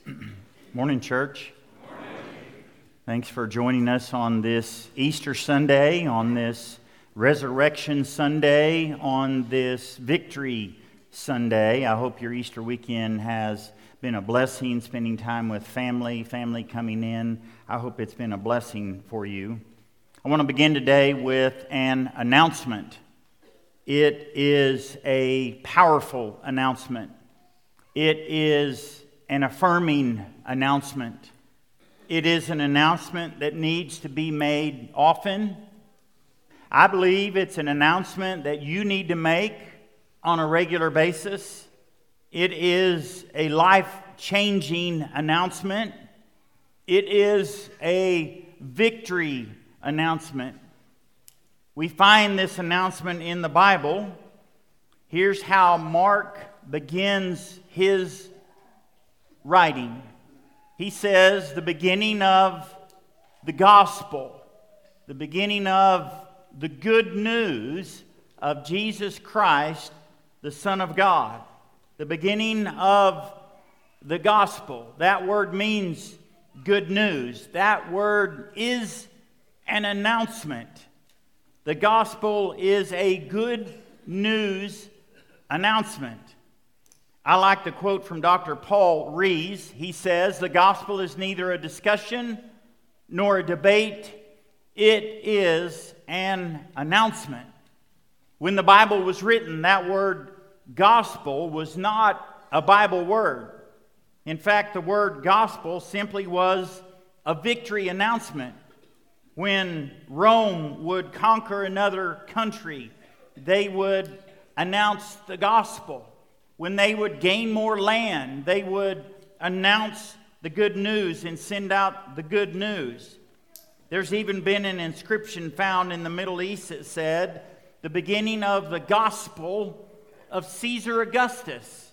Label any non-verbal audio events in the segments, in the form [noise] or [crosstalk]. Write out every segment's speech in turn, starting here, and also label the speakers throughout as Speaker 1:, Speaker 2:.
Speaker 1: [clears throat] Morning, church. Thanks for joining us on this Easter Sunday, on this Resurrection Sunday, on this Victory Sunday. I hope your Easter weekend has been a blessing, spending time with family, family coming in. I hope it's been a blessing for you. I want to begin today with an announcement. It is a powerful announcement. It is an affirming announcement. It is an announcement that needs to be made often. I believe it's an announcement that you need to make on a regular basis. It is a life changing announcement. It is a victory announcement. We find this announcement in the Bible. Here's how Mark begins his writing. He says, the beginning of the gospel, the beginning of the good news of Jesus Christ, the Son of God, the beginning of the gospel. That word means good news. That word is an announcement. The gospel is a good news announcement. I like the quote from Dr. Paul Rees. He says, The gospel is neither a discussion nor a debate, it is an announcement. When the Bible was written, that word gospel was not a Bible word. In fact, the word gospel simply was a victory announcement. When Rome would conquer another country, they would announce the gospel when they would gain more land, they would announce the good news and send out the good news. There's even been an inscription found in the Middle East that said, the beginning of the gospel of Caesar Augustus.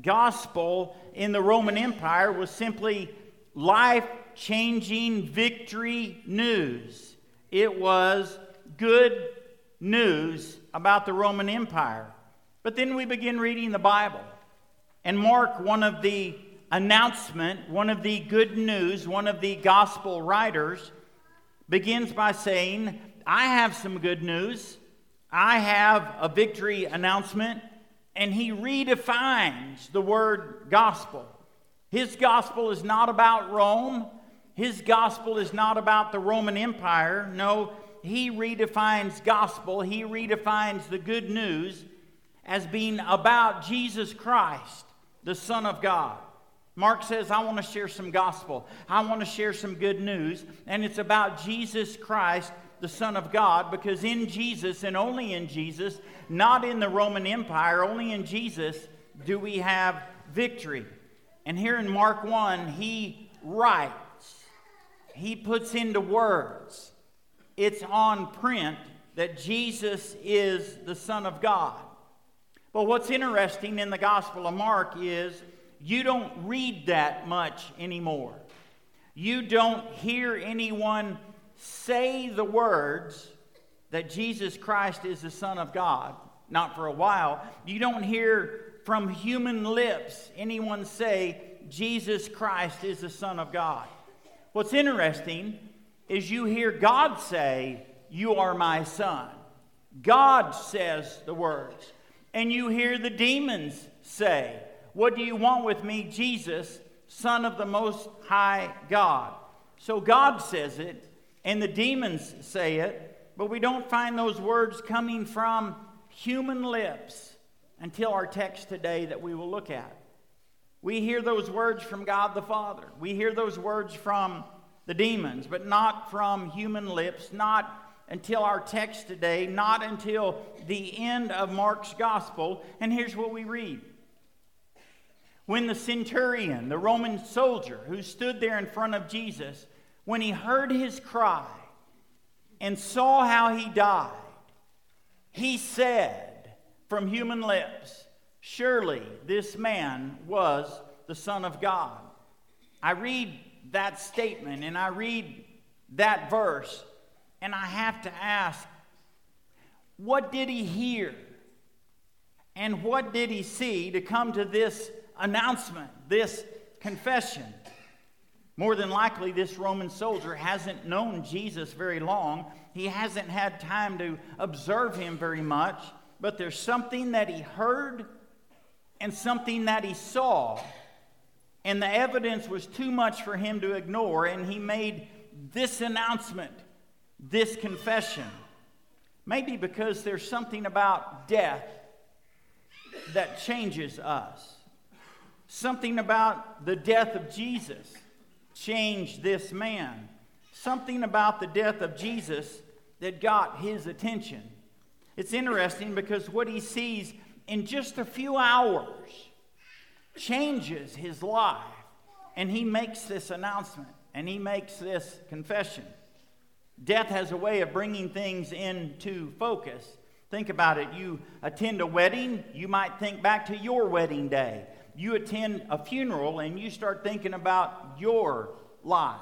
Speaker 1: Gospel in the Roman Empire was simply life changing victory news. It was good news about the Roman Empire. But then we begin reading the Bible. And Mark, one of the announcement, one of the good news, one of the gospel writers, begins by saying, I have some good news. I have a victory announcement. And he redefines the word gospel. His gospel is not about Rome. His gospel is not about the Roman Empire. No, he redefines gospel. He redefines the good news as being about Jesus Christ, the Son of God. Mark says, I want to share some gospel. I want to share some good news. And it's about Jesus Christ, the Son of God, because in Jesus and only in Jesus, not in the Roman Empire, only in Jesus do we have victory. And here in Mark 1, he writes, he puts into words, it's on print that Jesus is the Son of God. But what's interesting in the Gospel of Mark is you don't read that much anymore. You don't hear anyone say the words that Jesus Christ is the Son of God, not for a while. You don't hear from human lips anyone say, Jesus Christ is the Son of God. What's interesting is you hear God say, You are my Son. God says the words and you hear the demons say, What do you want with me, Jesus, Son of the Most High God? So God says it, and the demons say it, but we don't find those words coming from human lips until our text today that we will look at. We hear those words from God the Father. We hear those words from the demons, but not from human lips, not until our text today, not until the end of Mark's gospel. And here's what we read. When the centurion, the Roman soldier who stood there in front of Jesus, when he heard his cry and saw how he died, he said from human lips, Surely this man was the Son of God. I read that statement and I read that verse and I have to ask, what did he hear? And what did he see to come to this announcement, this confession. More than likely, this Roman soldier hasn't known Jesus very long. He hasn't had time to observe him very much, but there's something that he heard and something that he saw. And the evidence was too much for him to ignore, and he made this announcement, this confession. Maybe because there's something about death that changes us. Something about the death of Jesus changed this man. Something about the death of Jesus that got his attention. It's interesting because what he sees in just a few hours changes his life. And he makes this announcement and he makes this confession. Death has a way of bringing things into focus. Think about it. You attend a wedding, you might think back to your wedding day. You attend a funeral and you start thinking about your life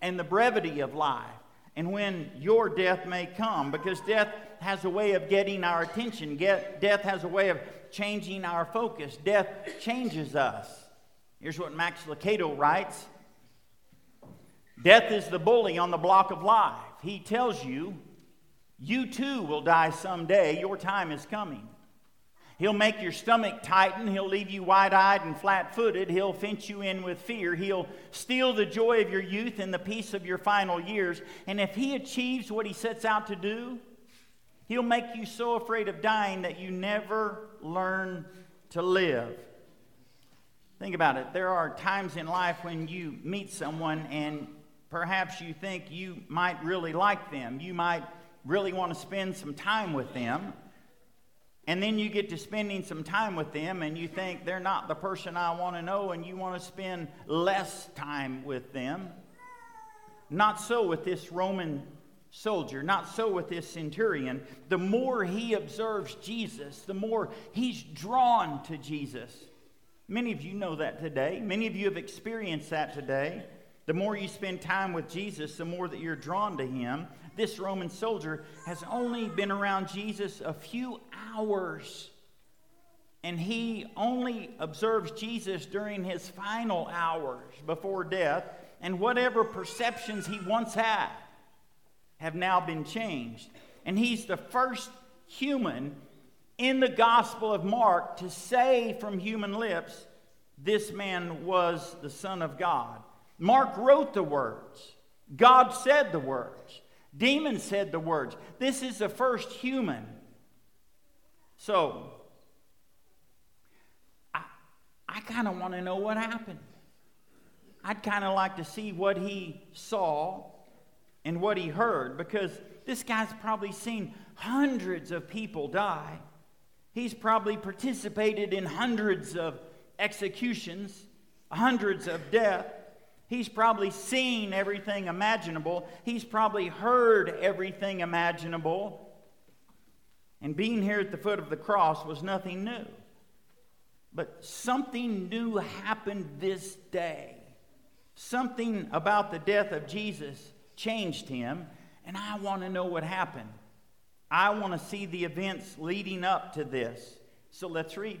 Speaker 1: and the brevity of life and when your death may come because death has a way of getting our attention. Death has a way of changing our focus. Death changes us. Here's what Max Lucado writes Death is the bully on the block of life. He tells you you too will die someday. Your time is coming. He'll make your stomach tighten. He'll leave you wide eyed and flat footed. He'll fence you in with fear. He'll steal the joy of your youth and the peace of your final years. And if he achieves what he sets out to do, he'll make you so afraid of dying that you never learn to live. Think about it. There are times in life when you meet someone and perhaps you think you might really like them. You might really want to spend some time with them. And then you get to spending some time with them and you think they're not the person I want to know and you want to spend less time with them. Not so with this Roman soldier, not so with this centurion. The more he observes Jesus, the more he's drawn to Jesus. Many of you know that today. Many of you have experienced that today. The more you spend time with Jesus, the more that you're drawn to him this Roman soldier has only been around Jesus a few hours. And he only observes Jesus during his final hours before death. And whatever perceptions he once had have now been changed. And he's the first human in the Gospel of Mark to say from human lips, This man was the Son of God. Mark wrote the words, God said the words. Demons said the words. This is the first human. So, I, I kind of want to know what happened. I'd kind of like to see what he saw and what he heard because this guy's probably seen hundreds of people die. He's probably participated in hundreds of executions, hundreds of deaths. He's probably seen everything imaginable. He's probably heard everything imaginable. And being here at the foot of the cross was nothing new. But something new happened this day. Something about the death of Jesus changed him, and I want to know what happened. I want to see the events leading up to this. So let's read.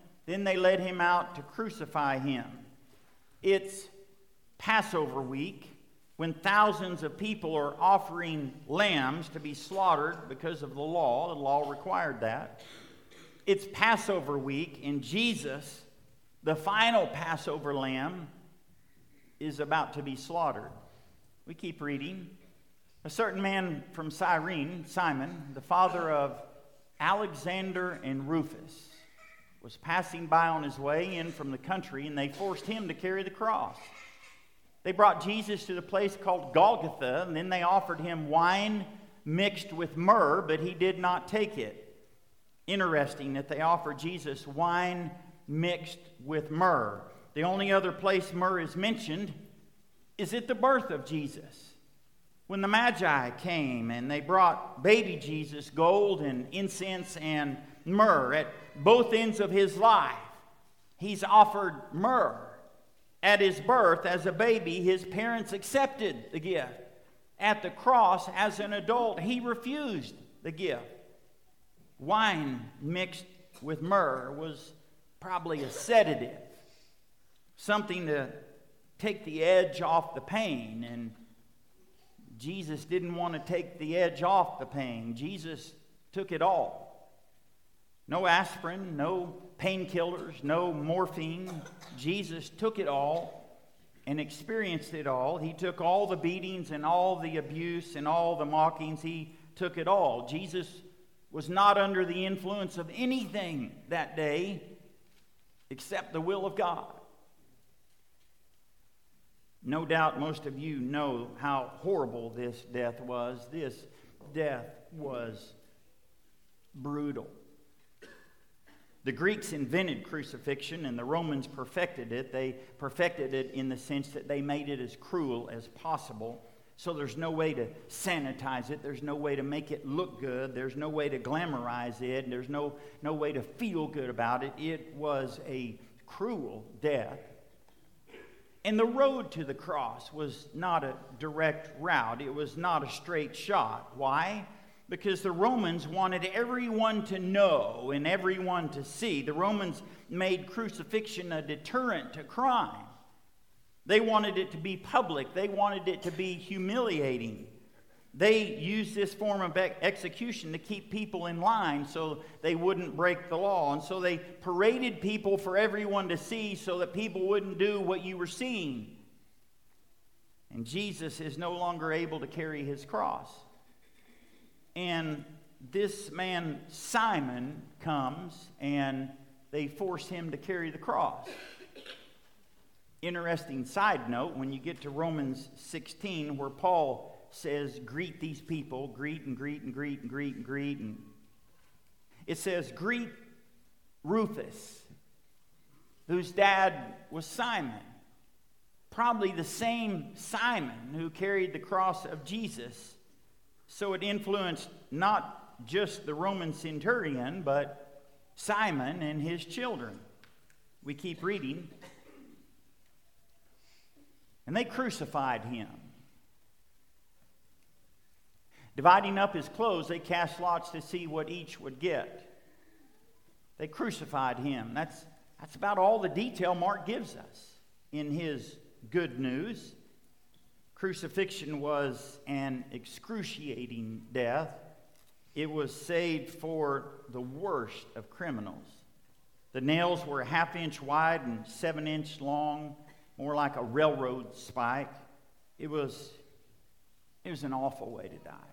Speaker 1: then they led him out to crucify him. It's Passover week when thousands of people are offering lambs to be slaughtered because of the law. The law required that. It's Passover week, and Jesus, the final Passover lamb, is about to be slaughtered. We keep reading. A certain man from Cyrene, Simon, the father of Alexander and Rufus, was passing by on his way in from the country, and they forced him to carry the cross. They brought Jesus to the place called Golgotha, and then they offered him wine mixed with myrrh, but he did not take it. Interesting that they offered Jesus wine mixed with myrrh. The only other place myrrh is mentioned is at the birth of Jesus. When the Magi came and they brought baby Jesus gold and incense and myrrh at both ends of his life, he's offered myrrh. At his birth, as a baby, his parents accepted the gift. At the cross, as an adult, he refused the gift. Wine mixed with myrrh was probably a sedative, something to take the edge off the pain. And Jesus didn't want to take the edge off the pain. Jesus took it all. No aspirin, no painkillers, no morphine. Jesus took it all and experienced it all. He took all the beatings and all the abuse and all the mockings. He took it all. Jesus was not under the influence of anything that day except the will of God. No doubt most of you know how horrible this death was. This death was brutal. The Greeks invented crucifixion and the Romans perfected it. They perfected it in the sense that they made it as cruel as possible. So there's no way to sanitize it. There's no way to make it look good. There's no way to glamorize it. There's no, no way to feel good about it. It was a cruel death. And the road to the cross was not a direct route, it was not a straight shot. Why? Because the Romans wanted everyone to know and everyone to see. The Romans made crucifixion a deterrent to crime. They wanted it to be public, they wanted it to be humiliating. They used this form of execution to keep people in line so they wouldn't break the law. And so they paraded people for everyone to see so that people wouldn't do what you were seeing. And Jesus is no longer able to carry his cross. And this man, Simon, comes and they force him to carry the cross. Interesting side note when you get to Romans 16, where Paul says, Greet these people, greet and greet and greet and greet and greet. And it says, Greet Rufus, whose dad was Simon. Probably the same Simon who carried the cross of Jesus. So it influenced not just the Roman centurion, but Simon and his children. We keep reading. And they crucified him. Dividing up his clothes, they cast lots to see what each would get. They crucified him. That's, that's about all the detail Mark gives us in his good news. Crucifixion was an excruciating death. It was saved for the worst of criminals. The nails were a half inch wide and seven inch long more like a railroad spike. It was, it was an awful way to die.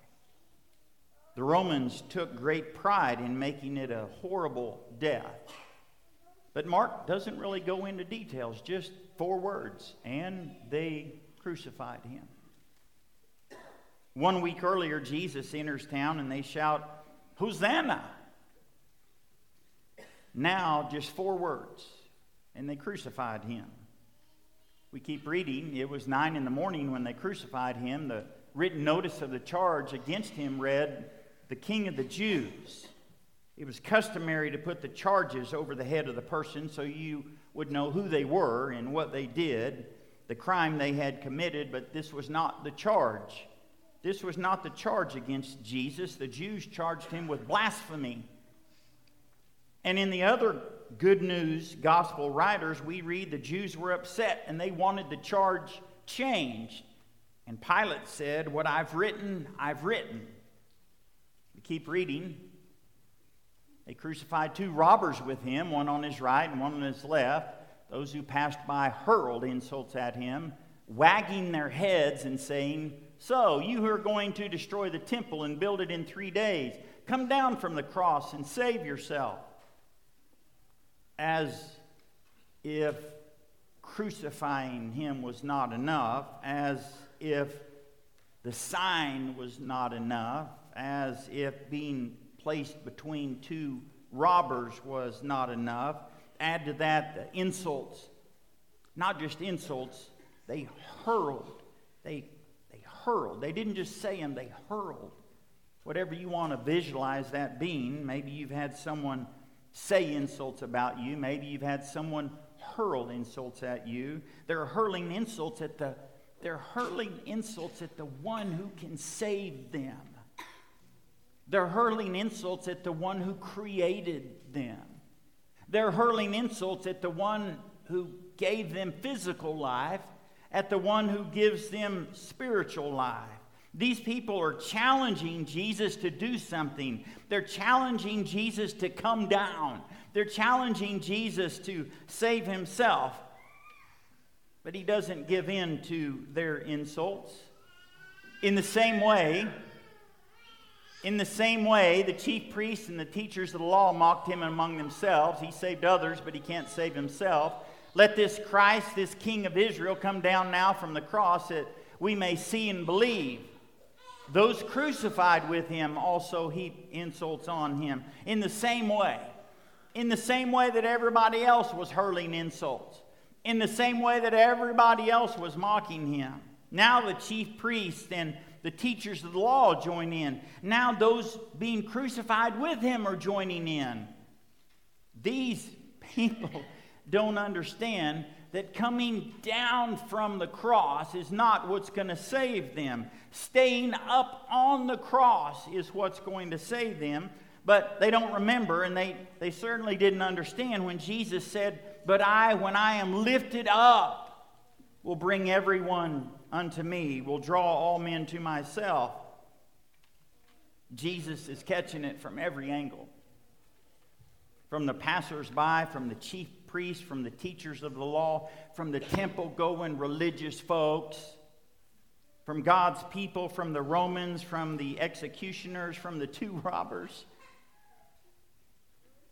Speaker 1: The Romans took great pride in making it a horrible death. But Mark doesn't really go into details, just four words, and they crucified him. One week earlier, Jesus enters town and they shout, Hosanna! Now, just four words, and they crucified him. We keep reading. It was nine in the morning when they crucified him. The written notice of the charge against him read, The King of the Jews. It was customary to put the charges over the head of the person so you would know who they were and what they did, the crime they had committed, but this was not the charge. This was not the charge against Jesus. The Jews charged him with blasphemy. And in the other good news gospel writers, we read the Jews were upset and they wanted the charge changed. And Pilate said, What I've written, I've written. We keep reading. They crucified two robbers with him, one on his right and one on his left. Those who passed by hurled insults at him, wagging their heads and saying, So, you who are going to destroy the temple and build it in three days, come down from the cross and save yourself as if crucifying him was not enough, as if the sign was not enough, as if being placed between two robbers was not enough. Add to that the insults not just insults, they hurled. They, they hurled. They didn't just say them, they hurled. Whatever you want to visualize that being, maybe you've had someone say insults about you, maybe you've had someone hurl insults at you. They're hurling insults at the they're hurling insults at the one who can save them. They're hurling insults at the one who created them. They're hurling insults at the one who gave them physical life, at the one who gives them spiritual life. These people are challenging Jesus to do something. They're challenging Jesus to come down. They're challenging Jesus to save himself. But he doesn't give in to their insults. In the same way, in the same way, the chief priests and the teachers of the law mocked him among themselves. He saved others, but he can't save himself. Let this Christ, this King of Israel, come down now from the cross that we may see and believe. Those crucified with him also heap insults on him. In the same way, in the same way that everybody else was hurling insults, in the same way that everybody else was mocking him. Now the chief priests and the teachers of the law join in. Now those being crucified with him are joining in. These people [laughs] don't understand that coming down from the cross is not what's going to save them. Staying up on the cross is what's going to save them. But they don't remember, and they, they certainly didn't understand when Jesus said, But I, when I am lifted up, will bring everyone unto me, will draw all men to myself. Jesus is catching it from every angle from the passersby, from the chief priests, from the teachers of the law, from the temple going religious folks, from God's people, from the Romans, from the executioners, from the two [laughs] robbers.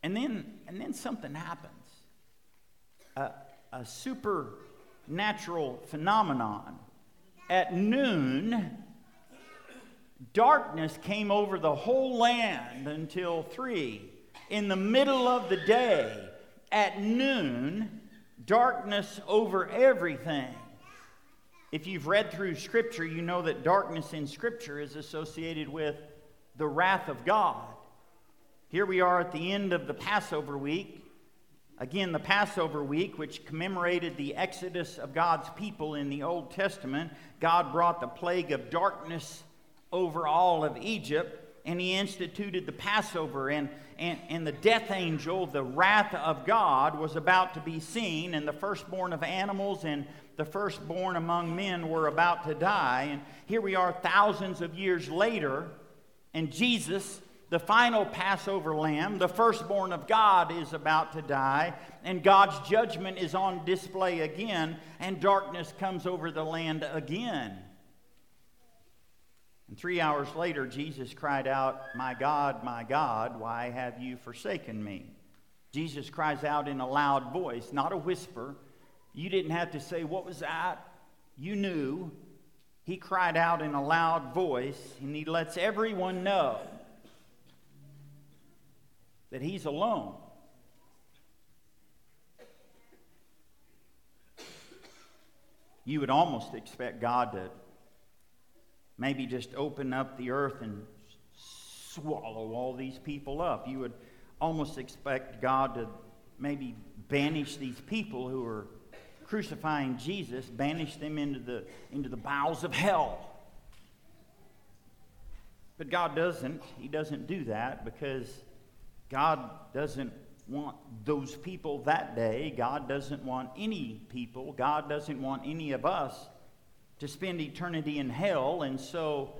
Speaker 1: And then, and then something happens. A, a supernatural phenomenon at noon, darkness came over the whole land until three. In the middle of the day, at noon, darkness over everything. If you've read through Scripture, you know that darkness in Scripture is associated with the wrath of God. Here we are at the end of the Passover week, Again, the Passover week, which commemorated the exodus of God's people in the Old Testament, God brought the plague of darkness over all of Egypt, and He instituted the Passover. And, and, and the death angel, the wrath of God, was about to be seen, and the firstborn of animals and the firstborn among men were about to die. And here we are, thousands of years later, and Jesus the final Passover lamb, the firstborn of God, is about to die, and God's judgment is on display again, and darkness comes over the land again. And three hours later, Jesus cried out, My God, my God, why have you forsaken me? Jesus cries out in a loud voice, not a whisper. You didn't have to say, What was that? You knew. He cried out in a loud voice, and he lets everyone know that he's alone. You would almost expect God to maybe just open up the earth and swallow all these people up. You would almost expect God to maybe banish these people who are crucifying Jesus, banish them into the, into the bowels of hell. But God doesn't. He doesn't do that because God doesn't want those people that day. God doesn't want any people. God doesn't want any of us to spend eternity in hell. And so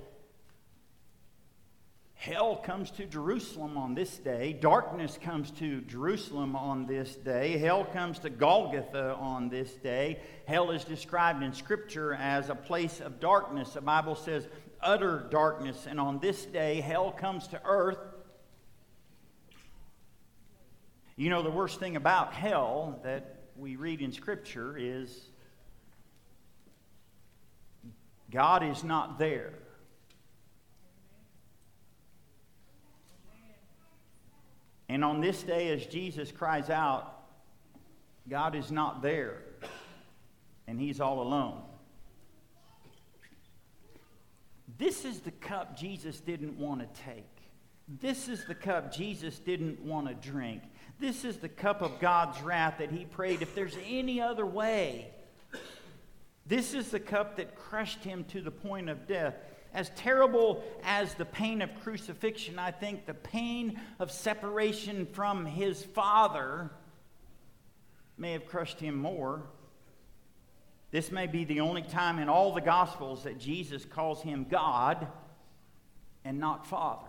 Speaker 1: hell comes to Jerusalem on this day. Darkness comes to Jerusalem on this day. Hell comes to Golgotha on this day. Hell is described in Scripture as a place of darkness. The Bible says utter darkness. And on this day, hell comes to earth you know, the worst thing about hell that we read in Scripture is God is not there. And on this day, as Jesus cries out, God is not there. and he's all alone. This is the cup Jesus didn't want to take. This is the cup Jesus didn't want to drink. This is the cup of God's wrath that he prayed if there's any other way. This is the cup that crushed him to the point of death. As terrible as the pain of crucifixion, I think the pain of separation from his Father may have crushed him more. This may be the only time in all the Gospels that Jesus calls him God and not Father.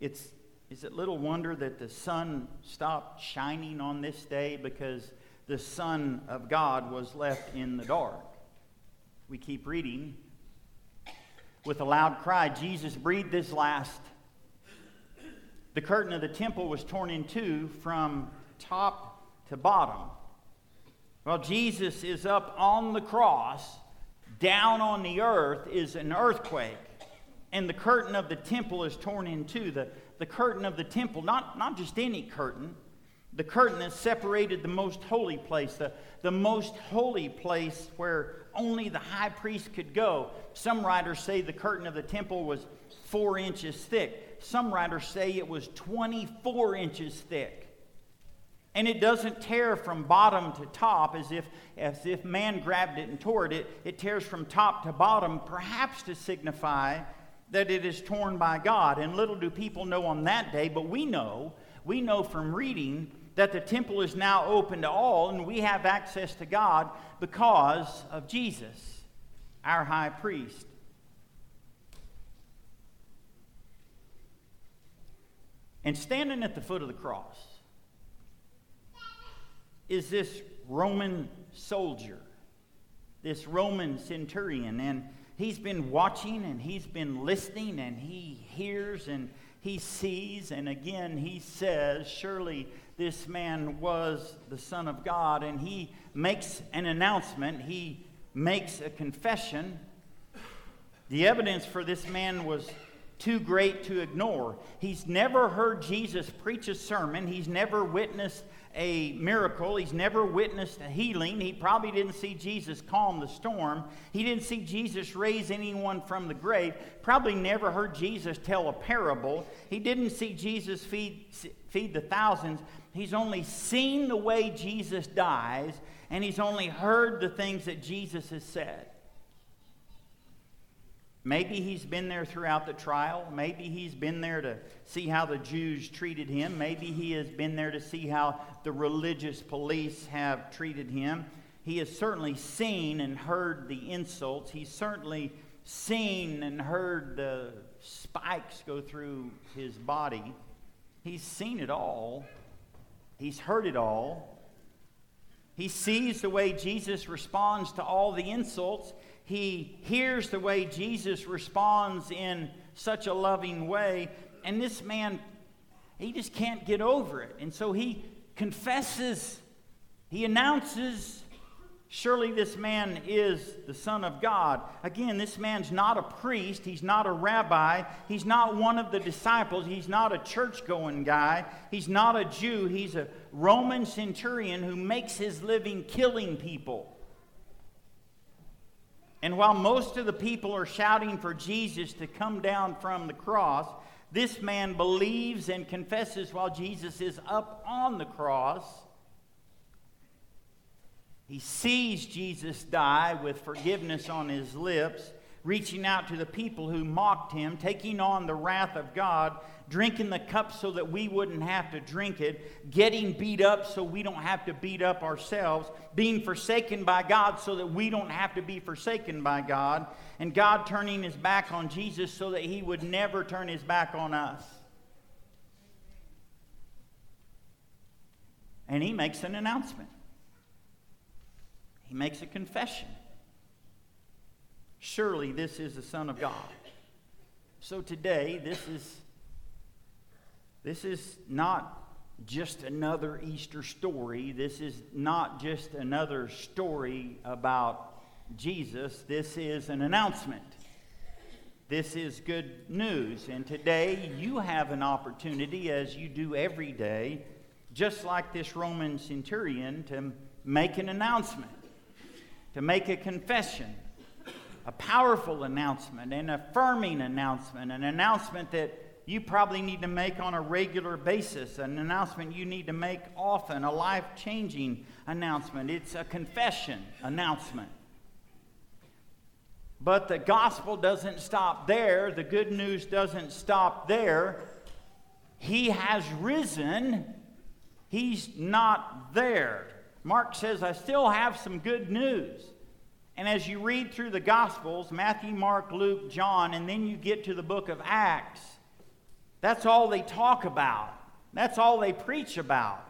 Speaker 1: It's, is it little wonder that the sun stopped shining on this day because the Son of God was left in the dark? We keep reading. With a loud cry, Jesus breathed his last. The curtain of the temple was torn in two from top to bottom. Well, Jesus is up on the cross, down on the earth is an earthquake, and the curtain of the temple is torn in two. The, the curtain of the temple, not, not just any curtain, the curtain that separated the most holy place, the, the most holy place where only the high priest could go. Some writers say the curtain of the temple was four inches thick. Some writers say it was 24 inches thick. And it doesn't tear from bottom to top as if, as if man grabbed it and tore it. it. It tears from top to bottom, perhaps to signify that it is torn by God. And little do people know on that day, but we know, we know from reading that the temple is now open to all and we have access to God because of Jesus, our high priest. And standing at the foot of the cross is this Roman soldier, this Roman centurion. And he's been watching and he's been listening and he hears and he sees. And again, he says, Surely this man was the Son of God. And he makes an announcement, he makes a confession. The evidence for this man was too great to ignore. He's never heard Jesus preach a sermon, he's never witnessed a miracle. He's never witnessed a healing. He probably didn't see Jesus calm the storm. He didn't see Jesus raise anyone from the grave. Probably never heard Jesus tell a parable. He didn't see Jesus feed, feed the thousands. He's only seen the way Jesus dies, and he's only heard the things that Jesus has said. Maybe he's been there throughout the trial. Maybe he's been there to see how the Jews treated him. Maybe he has been there to see how the religious police have treated him. He has certainly seen and heard the insults. He's certainly seen and heard the spikes go through his body. He's seen it all. He's heard it all. He sees the way Jesus responds to all the insults he hears the way Jesus responds in such a loving way, and this man, he just can't get over it. And so he confesses, he announces, Surely this man is the Son of God. Again, this man's not a priest. He's not a rabbi. He's not one of the disciples. He's not a church going guy. He's not a Jew. He's a Roman centurion who makes his living killing people. And while most of the people are shouting for Jesus to come down from the cross, this man believes and confesses while Jesus is up on the cross. He sees Jesus die with forgiveness on his lips, reaching out to the people who mocked him, taking on the wrath of God drinking the cup so that we wouldn't have to drink it, getting beat up so we don't have to beat up ourselves, being forsaken by God so that we don't have to be forsaken by God, and God turning his back on Jesus so that he would never turn his back on us. And he makes an announcement. He makes a confession. Surely this is the Son of God. So today, this is this is not just another Easter story. This is not just another story about Jesus. This is an announcement. This is good news. And today you have an opportunity, as you do every day, just like this Roman centurion, to make an announcement, to make a confession, a powerful announcement, an affirming announcement, an announcement that you probably need to make on a regular basis, an announcement you need to make often, a life changing announcement. It's a confession announcement. But the gospel doesn't stop there, the good news doesn't stop there. He has risen, he's not there. Mark says, I still have some good news. And as you read through the Gospels Matthew, Mark, Luke, John, and then you get to the book of Acts that's all they talk about. That's all they preach about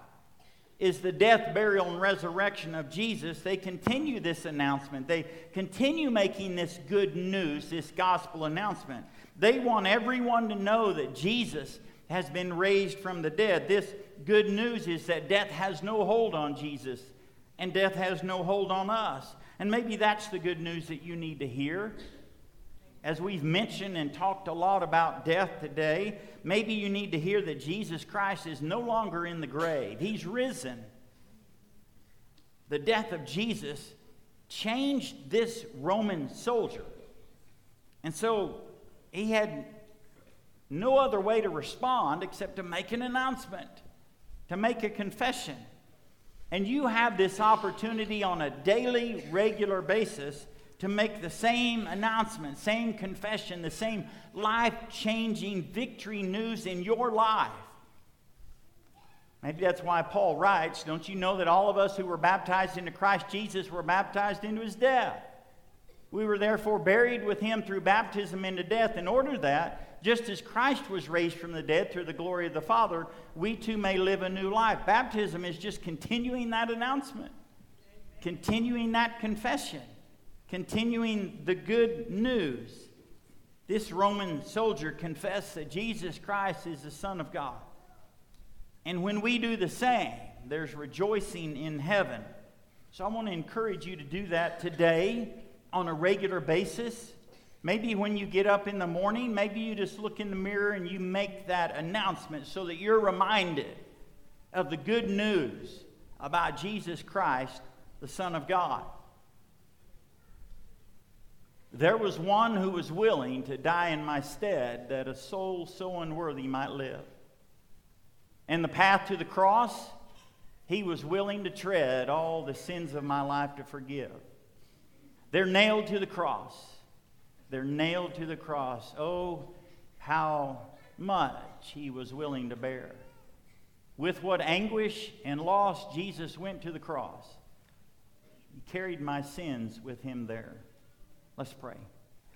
Speaker 1: is the death, burial, and resurrection of Jesus. They continue this announcement. They continue making this good news, this gospel announcement. They want everyone to know that Jesus has been raised from the dead. This good news is that death has no hold on Jesus and death has no hold on us. And maybe that's the good news that you need to hear as we've mentioned and talked a lot about death today, maybe you need to hear that Jesus Christ is no longer in the grave, He's risen. The death of Jesus changed this Roman soldier. And so he had no other way to respond except to make an announcement, to make a confession. And you have this opportunity on a daily, regular basis to make the same announcement, same confession, the same life changing victory news in your life. Maybe that's why Paul writes Don't you know that all of us who were baptized into Christ Jesus were baptized into his death? We were therefore buried with him through baptism into death, in order that, just as Christ was raised from the dead through the glory of the Father, we too may live a new life. Baptism is just continuing that announcement, continuing that confession continuing the good news. This Roman soldier confessed that Jesus Christ is the Son of God. And when we do the same, there's rejoicing in heaven. So I want to encourage you to do that today on a regular basis. Maybe when you get up in the morning, maybe you just look in the mirror and you make that announcement so that you're reminded of the good news about Jesus Christ, the Son of God. There was one who was willing to die in my stead that a soul so unworthy might live. And the path to the cross, he was willing to tread all the sins of my life to forgive. They're nailed to the cross. They're nailed to the cross. Oh, how much he was willing to bear. With what anguish and loss Jesus went to the cross. He carried my sins with him there. Let's pray.